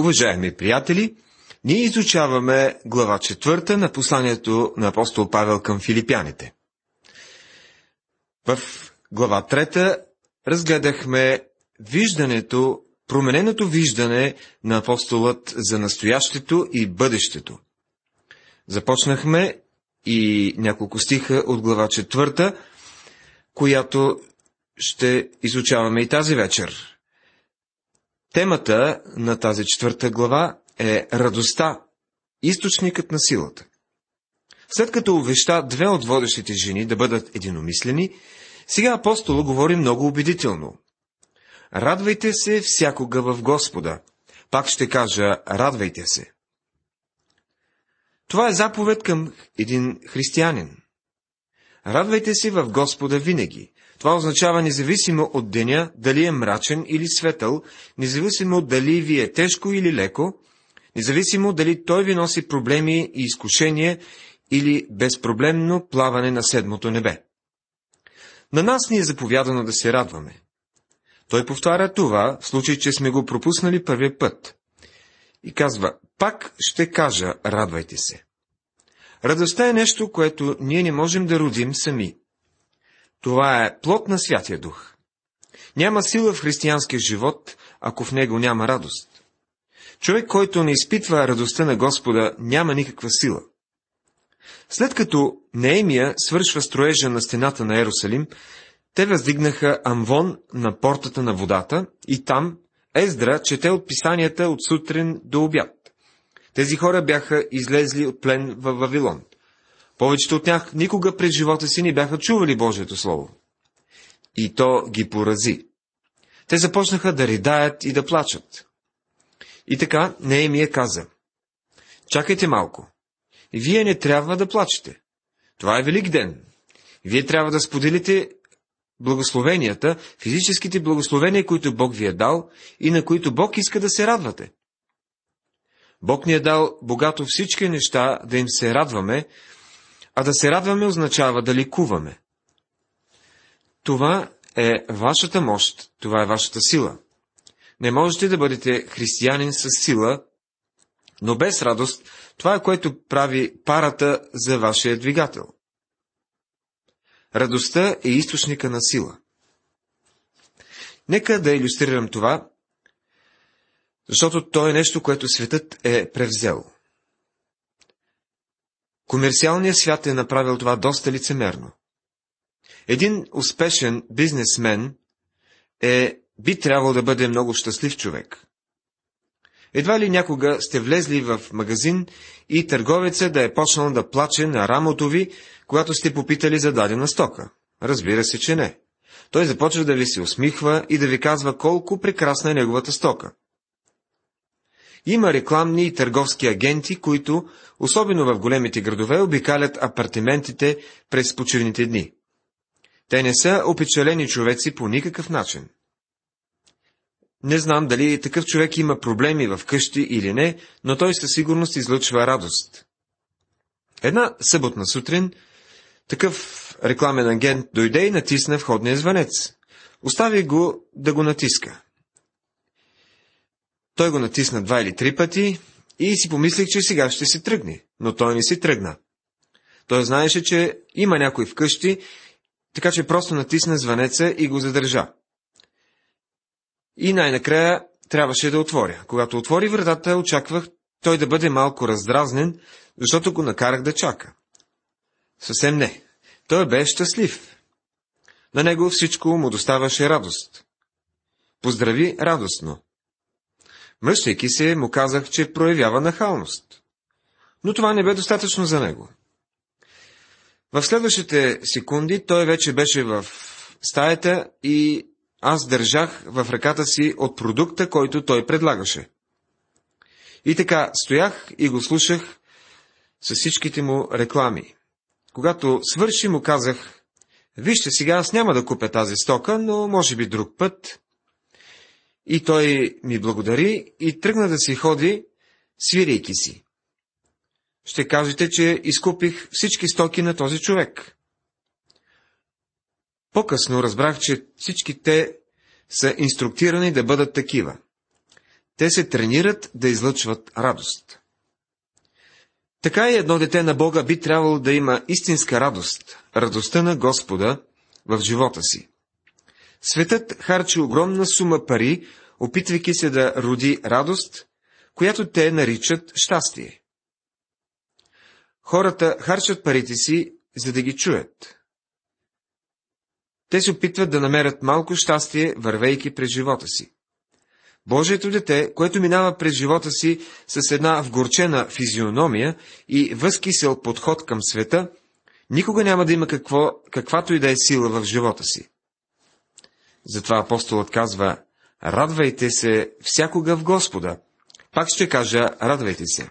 Уважаеми приятели, ние изучаваме глава четвърта на посланието на апостол Павел към филипяните. В глава трета разгледахме виждането, промененото виждане на апостолът за настоящето и бъдещето. Започнахме и няколко стиха от глава четвърта, която ще изучаваме и тази вечер. Темата на тази четвърта глава е радостта, източникът на силата. След като увеща две от водещите жени да бъдат единомислени, сега апостол говори много убедително. Радвайте се всякога в Господа. Пак ще кажа, радвайте се. Това е заповед към един християнин. Радвайте се в Господа винаги. Това означава независимо от деня, дали е мрачен или светъл, независимо дали ви е тежко или леко, независимо дали той ви носи проблеми и изкушения или безпроблемно плаване на седмото небе. На нас ни е заповядано да се радваме. Той повтаря това, в случай, че сме го пропуснали първия път. И казва, пак ще кажа, радвайте се. Радостта е нещо, което ние не можем да родим сами. Това е плод на Святия Дух. Няма сила в християнския живот, ако в него няма радост. Човек, който не изпитва радостта на Господа, няма никаква сила. След като Неемия свършва строежа на стената на Ерусалим, те въздигнаха амвон на портата на водата и там Ездра чете от писанията от сутрин до обяд. Тези хора бяха излезли от плен в Вавилон. Повечето от тях никога през живота си не бяха чували Божието Слово. И то ги порази. Те започнаха да ридаят и да плачат. И така Неемия каза, чакайте малко. Вие не трябва да плачете. Това е велик ден. Вие трябва да споделите благословенията, физическите благословения, които Бог ви е дал и на които Бог иска да се радвате. Бог ни е дал богато всички неща да им се радваме, а да се радваме означава да ликуваме. Това е вашата мощ, това е вашата сила. Не можете да бъдете християнин с сила, но без радост, това е което прави парата за вашия двигател. Радостта е източника на сила. Нека да иллюстрирам това, защото то е нещо, което светът е превзел. Комерциалният свят е направил това доста лицемерно. Един успешен бизнесмен е, би трябвало да бъде много щастлив човек. Едва ли някога сте влезли в магазин и търговеца да е почнал да плаче на рамото ви, когато сте попитали за дадена стока. Разбира се, че не. Той започва да ви се усмихва и да ви казва колко прекрасна е неговата стока. Има рекламни и търговски агенти, които, особено в големите градове, обикалят апартаментите през почивните дни. Те не са опечалени човеци по никакъв начин. Не знам дали такъв човек има проблеми в къщи или не, но той със сигурност излъчва радост. Една съботна сутрин такъв рекламен агент дойде и натисна входния звънец. Остави го да го натиска. Той го натисна два или три пъти и си помислих, че сега ще се тръгне, но той не си тръгна. Той знаеше, че има някой вкъщи, така че просто натисна звънеца и го задържа. И най-накрая трябваше да отворя. Когато отвори вратата, очаквах той да бъде малко раздразнен, защото го накарах да чака. Съвсем не. Той бе щастлив. На него всичко му доставаше радост. Поздрави радостно. Мръщайки се, му казах, че проявява нахалност. Но това не бе достатъчно за него. В следващите секунди той вече беше в стаята и аз държах в ръката си от продукта, който той предлагаше. И така стоях и го слушах с всичките му реклами. Когато свърши, му казах, вижте сега, аз няма да купя тази стока, но може би друг път. И той ми благодари и тръгна да си ходи, свирейки си. Ще кажете, че изкупих всички стоки на този човек. По-късно разбрах, че всички те са инструктирани да бъдат такива. Те се тренират да излъчват радост. Така и едно дете на Бога би трябвало да има истинска радост, радостта на Господа в живота си. Светът харчи огромна сума пари, опитвайки се да роди радост, която те наричат щастие. Хората харчат парите си, за да ги чуят. Те се опитват да намерят малко щастие, вървейки през живота си. Божието дете, което минава през живота си с една вгорчена физиономия и възкисел подход към света, никога няма да има какво, каквато и да е сила в живота си. Затова апостолът казва, радвайте се всякога в Господа. Пак ще кажа, радвайте се.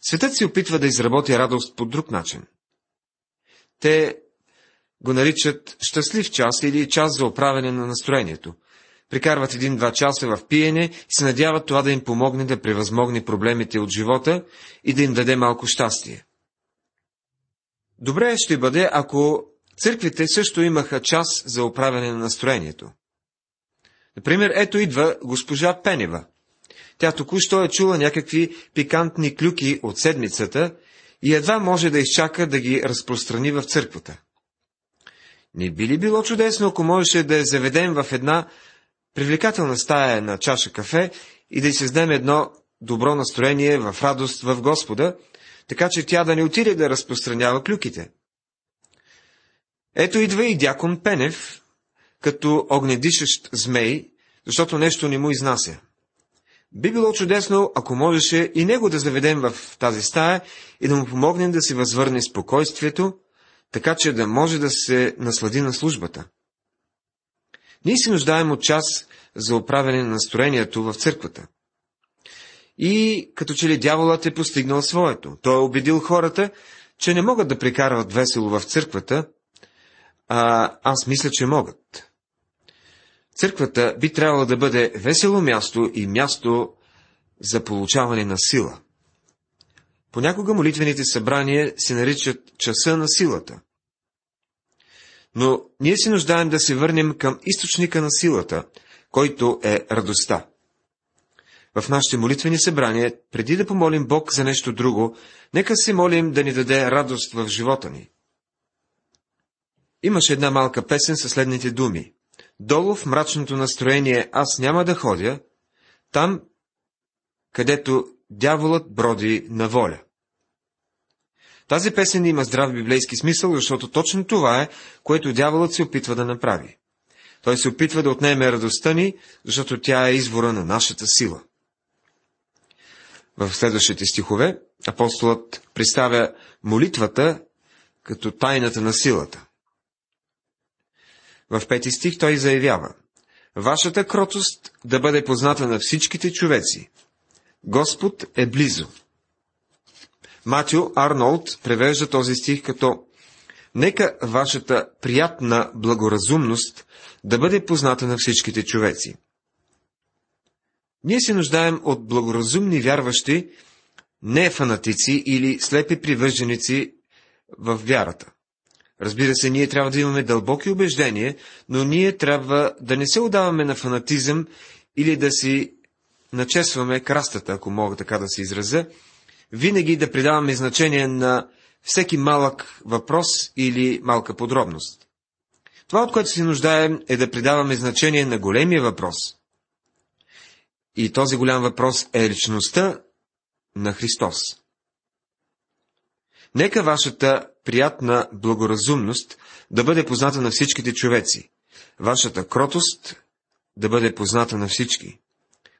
Светът се опитва да изработи радост по друг начин. Те го наричат щастлив час или час за оправяне на настроението. Прикарват един-два часа в пиене и се надяват това да им помогне да превъзмогне проблемите от живота и да им даде малко щастие. Добре ще бъде, ако църквите също имаха час за оправяне на настроението. Например, ето идва госпожа Пенева. Тя току-що е чула някакви пикантни клюки от седмицата и едва може да изчака да ги разпространи в църквата. Не би ли било чудесно, ако можеше да я заведем в една привлекателна стая на чаша кафе и да й създадем едно добро настроение в радост в Господа, така че тя да не отиде да разпространява клюките. Ето идва и дякон Пенев, като огнедишащ змей, защото нещо не му изнася. Би било чудесно, ако можеше и него да заведем в тази стая и да му помогнем да си възвърне спокойствието, така че да може да се наслади на службата. Ние се нуждаем от час за оправяне на настроението в църквата. И като че ли дяволът е постигнал своето. Той е убедил хората, че не могат да прекарват весело в църквата, а аз мисля, че могат. Църквата би трябвало да бъде весело място и място за получаване на сила. Понякога молитвените събрания се наричат часа на силата. Но ние се нуждаем да се върнем към източника на силата, който е радостта. В нашите молитвени събрания, преди да помолим Бог за нещо друго, нека се молим да ни даде радост в живота ни. Имаше една малка песен със следните думи. Долу в мрачното настроение аз няма да ходя, там, където дяволът броди на воля. Тази песен има здрав библейски смисъл, защото точно това е, което дяволът се опитва да направи. Той се опитва да отнеме радостта ни, защото тя е извора на нашата сила. В следващите стихове апостолът представя молитвата като тайната на силата. В пети стих той заявява Вашата кротост да бъде позната на всичките човеци. Господ е близо. Матио Арнолд превежда този стих като Нека вашата приятна благоразумност да бъде позната на всичките човеци. Ние се нуждаем от благоразумни вярващи, не фанатици или слепи привърженици в вярата. Разбира се, ние трябва да имаме дълбоки убеждения, но ние трябва да не се отдаваме на фанатизъм или да си начесваме крастата, ако мога така да се изразя, винаги да придаваме значение на всеки малък въпрос или малка подробност. Това, от което се нуждаем, е да придаваме значение на големия въпрос. И този голям въпрос е личността на Христос. Нека вашата приятна благоразумност да бъде позната на всичките човеци, вашата кротост да бъде позната на всички.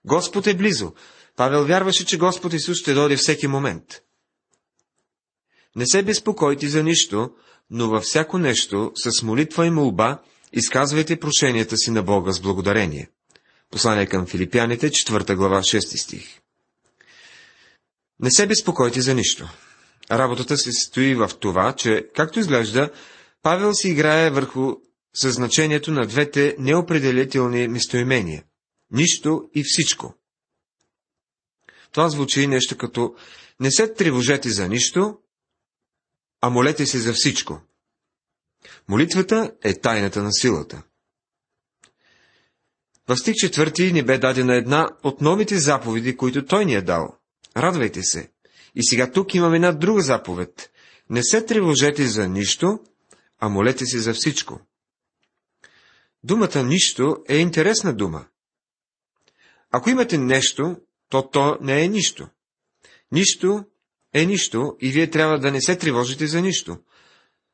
Господ е близо. Павел вярваше, че Господ Исус ще дойде всеки момент. Не се безпокойте за нищо, но във всяко нещо, с молитва и молба, изказвайте прошенията си на Бога с благодарение. Послание към филипяните, 4 глава, 6 стих. Не се безпокойте за нищо. Работата се стои в това, че, както изглежда, Павел си играе върху съзначението на двете неопределителни местоимения – нищо и всичко. Това звучи нещо като не се тревожете за нищо, а молете се за всичко. Молитвата е тайната на силата. В стих четвърти ни бе дадена една от новите заповеди, които той ни е дал. Радвайте се. И сега тук имаме една друга заповед. Не се тревожете за нищо, а молете се за всичко. Думата нищо е интересна дума. Ако имате нещо, то то не е нищо. Нищо е нищо и вие трябва да не се тревожите за нищо.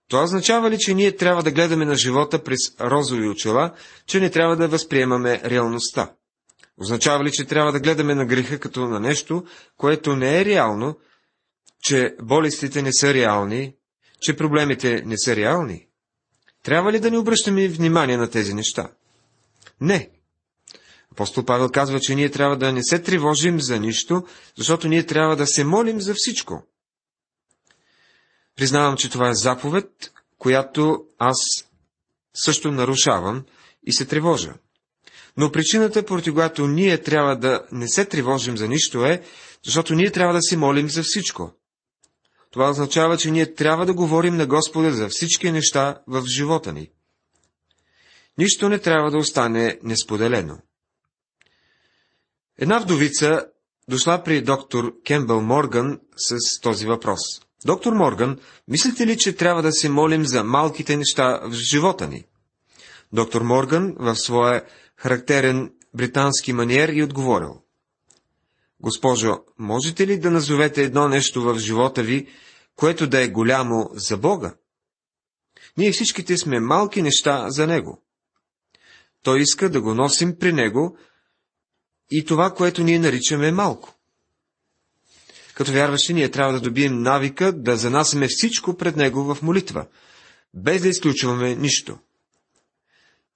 Това означава ли, че ние трябва да гледаме на живота през розови очила, че не трябва да възприемаме реалността? Означава ли, че трябва да гледаме на греха като на нещо, което не е реално, че болестите не са реални, че проблемите не са реални? Трябва ли да не обръщаме внимание на тези неща? Не. Апостол Павел казва, че ние трябва да не се тревожим за нищо, защото ние трябва да се молим за всичко. Признавам, че това е заповед, която аз също нарушавам и се тревожа. Но причината, поради която ние трябва да не се тревожим за нищо е, защото ние трябва да се молим за всичко. Това означава, че ние трябва да говорим на Господа за всички неща в живота ни. Нищо не трябва да остане несподелено. Една вдовица дошла при доктор Кембъл Морган с този въпрос. Доктор Морган, мислите ли, че трябва да се молим за малките неща в живота ни? Доктор Морган в своя характерен британски маниер и отговорил. Госпожо, можете ли да назовете едно нещо в живота ви, което да е голямо за Бога? Ние всичките сме малки неща за Него. Той иска да го носим при Него и това, което ние наричаме малко. Като вярващи, ние трябва да добием навика да занасяме всичко пред Него в молитва, без да изключваме нищо.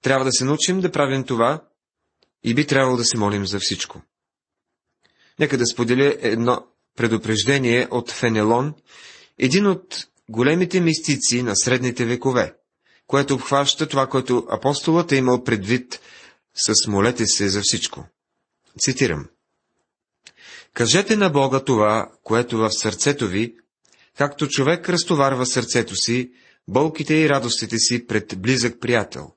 Трябва да се научим да правим това и би трябвало да се молим за всичко. Нека да споделя едно предупреждение от Фенелон, един от големите мистици на средните векове, което обхваща това, което апостолът е имал предвид с молете се за всичко. Цитирам. Кажете на Бога това, което в сърцето ви, както човек разтоварва сърцето си, болките и радостите си пред близък приятел.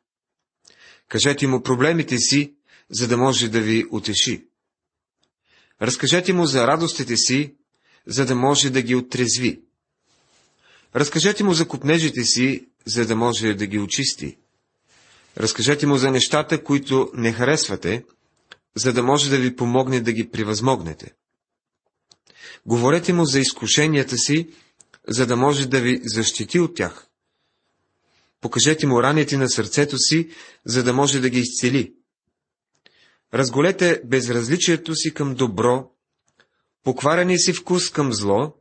Кажете му проблемите си, за да може да ви утеши. Разкажете му за радостите си, за да може да ги отрезви. Разкажете му за купнежите си, за да може да ги очисти. Разкажете му за нещата, които не харесвате, за да може да ви помогне да ги превъзмогнете. Говорете му за изкушенията си, за да може да ви защити от тях. Покажете му раните на сърцето си, за да може да ги изцели. Разголете безразличието си към добро, покварени си вкус към зло,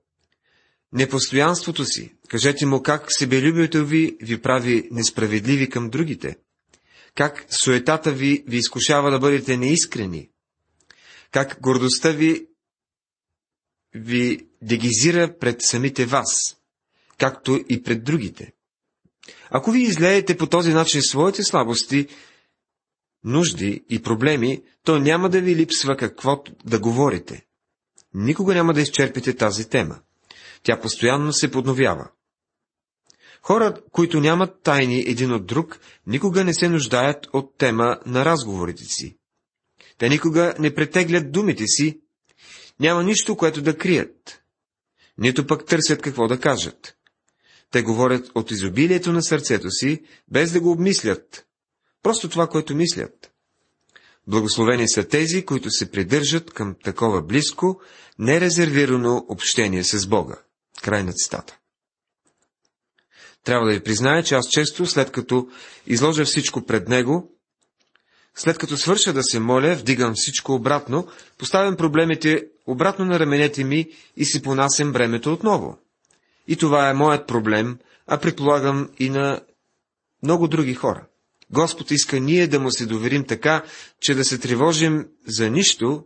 непостоянството си, кажете му как себелюбието ви ви прави несправедливи към другите, как суетата ви ви изкушава да бъдете неискрени, как гордостта ви ви дегизира пред самите вас, както и пред другите. Ако ви излеете по този начин своите слабости, нужди и проблеми, то няма да ви липсва какво да говорите. Никога няма да изчерпите тази тема. Тя постоянно се подновява. Хора, които нямат тайни един от друг, никога не се нуждаят от тема на разговорите си. Те никога не претеглят думите си, няма нищо, което да крият. Нито пък търсят какво да кажат. Те говорят от изобилието на сърцето си, без да го обмислят. Просто това, което мислят. Благословени са тези, които се придържат към такова близко, нерезервирано общение с Бога. Край на цитата. Трябва да ви призная, че аз често, след като изложа всичко пред Него, след като свърша да се моля, вдигам всичко обратно, поставям проблемите обратно на раменете ми и си понасям бремето отново. И това е моят проблем, а предполагам и на много други хора. Господ иска ние да му се доверим така, че да се тревожим за нищо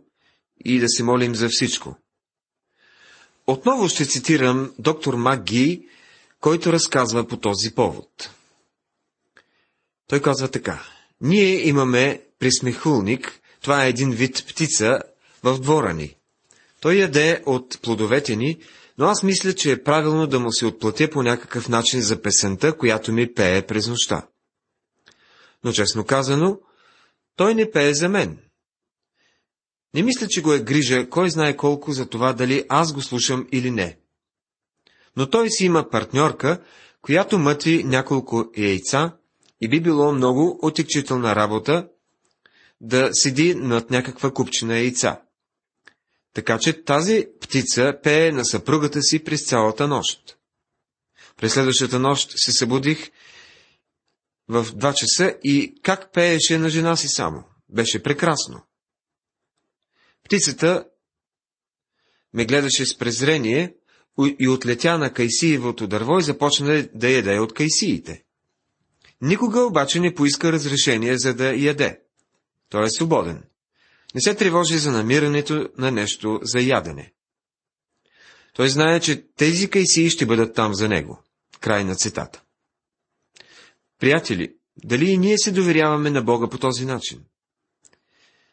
и да се молим за всичко. Отново ще цитирам доктор Маги, който разказва по този повод. Той казва така. Ние имаме присмехулник, това е един вид птица в двора ни. Той яде от плодовете ни, но аз мисля, че е правилно да му се отплатя по някакъв начин за песента, която ми пее през нощта. Но честно казано, той не пее за мен. Не мисля, че го е грижа, кой знае колко за това дали аз го слушам или не. Но той си има партньорка, която мътви няколко яйца и би било много отекчителна работа да седи над някаква купчина яйца. Така че тази птица пее на съпругата си през цялата нощ. През следващата нощ се събудих в два часа и как пееше на жена си само. Беше прекрасно. Птицата ме гледаше с презрение и отлетя на кайсиевото дърво и започна да яде от кайсиите. Никога обаче не поиска разрешение за да яде. Той е свободен. Не се тревожи за намирането на нещо за ядене. Той знае, че тези кайсии ще бъдат там за него. Край на цитата. Приятели, дали и ние се доверяваме на Бога по този начин?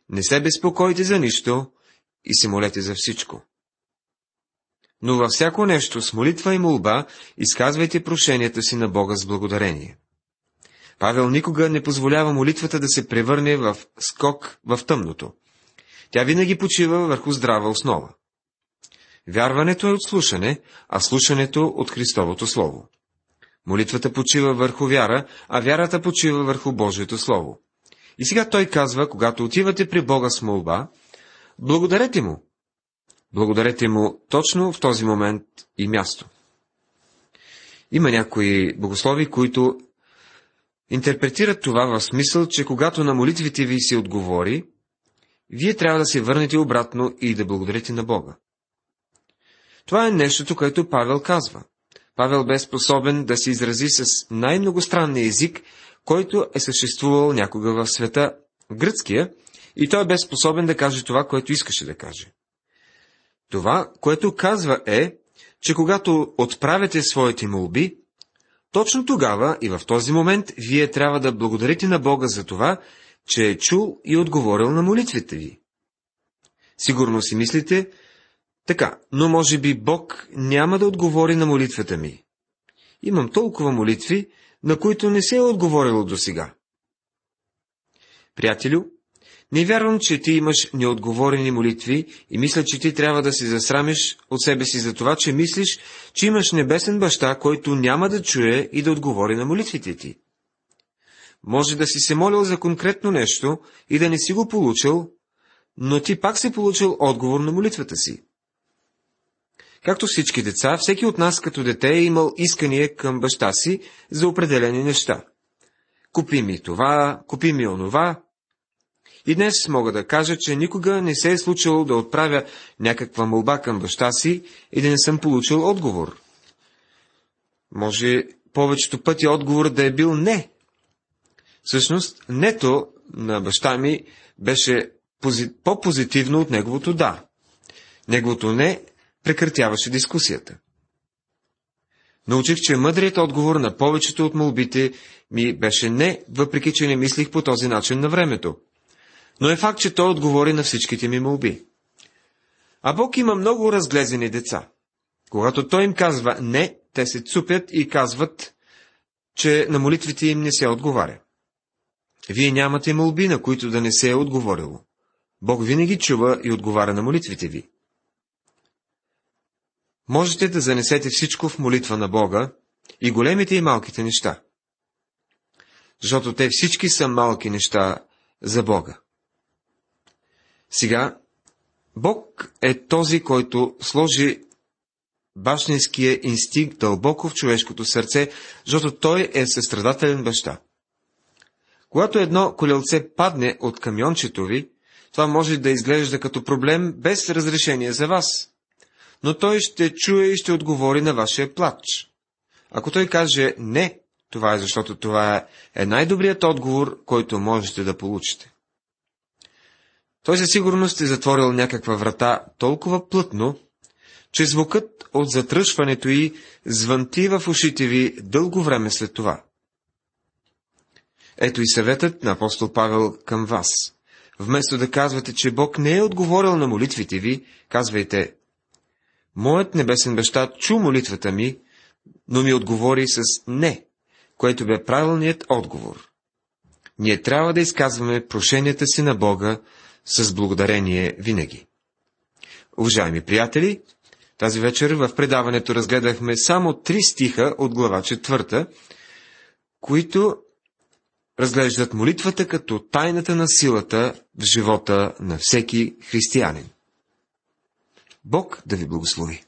Не се безпокойте за нищо и се молете за всичко. Но във всяко нещо с молитва и молба изказвайте прошенията си на Бога с благодарение. Павел никога не позволява молитвата да се превърне в скок в тъмното. Тя винаги почива върху здрава основа. Вярването е от слушане, а слушането от Христовото Слово. Молитвата почива върху вяра, а вярата почива върху Божието Слово. И сега той казва, когато отивате при Бога с молба, благодарете му. Благодарете му точно в този момент и място. Има някои богослови, които интерпретират това в смисъл, че когато на молитвите ви се отговори, вие трябва да се върнете обратно и да благодарите на Бога. Това е нещото, което Павел казва. Павел бе способен да се изрази с най-многостранния език, който е съществувал някога в света, гръцкия, и той бе способен да каже това, което искаше да каже. Това, което казва е, че когато отправяте своите молби, точно тогава и в този момент вие трябва да благодарите на Бога за това, че е чул и отговорил на молитвите ви. Сигурно си мислите, така, но може би Бог няма да отговори на молитвата ми. Имам толкова молитви, на които не се е отговорило до сега. Приятелю, не вярвам, че ти имаш неотговорени молитви и мисля, че ти трябва да се засрамиш от себе си за това, че мислиш, че имаш небесен баща, който няма да чуе и да отговори на молитвите ти. Може да си се молил за конкретно нещо и да не си го получил, но ти пак си получил отговор на молитвата си. Както всички деца, всеки от нас като дете е имал искания към баща си за определени неща. Купи ми това, купи ми онова. И днес мога да кажа, че никога не се е случило да отправя някаква молба към баща си и да не съм получил отговор. Може повечето пъти отговорът да е бил не. Всъщност, нето на баща ми беше по-позитивно от неговото да. Неговото не прекратяваше дискусията. Научих, че мъдрият отговор на повечето от молбите ми беше не, въпреки че не мислих по този начин на времето. Но е факт, че той отговори на всичките ми молби. А Бог има много разглезени деца. Когато той им казва не, те се цупят и казват, че на молитвите им не се отговаря. Вие нямате молби, на които да не се е отговорило. Бог винаги чува и отговаря на молитвите ви. Можете да занесете всичко в молитва на Бога, и големите и малките неща. Защото те всички са малки неща за Бога. Сега, Бог е този, който сложи башнинския инстинкт дълбоко в човешкото сърце, защото той е състрадателен баща. Когато едно колелце падне от камиончето ви, това може да изглежда като проблем без разрешение за вас но той ще чуе и ще отговори на вашия плач. Ако той каже не, това е защото това е най-добрият отговор, който можете да получите. Той със сигурност е затворил някаква врата толкова плътно, че звукът от затръшването й звънти в ушите ви дълго време след това. Ето и съветът на апостол Павел към вас. Вместо да казвате, че Бог не е отговорил на молитвите ви, казвайте, Моят небесен баща чу молитвата ми, но ми отговори с не, което бе правилният отговор. ние трябва да изказваме прошенията си на Бога с благодарение винаги. Уважаеми приятели, тази вечер в предаването разгледахме само три стиха от глава четвърта, които разглеждат молитвата като тайната на силата в живота на всеки християнин. Бог да ви благослови!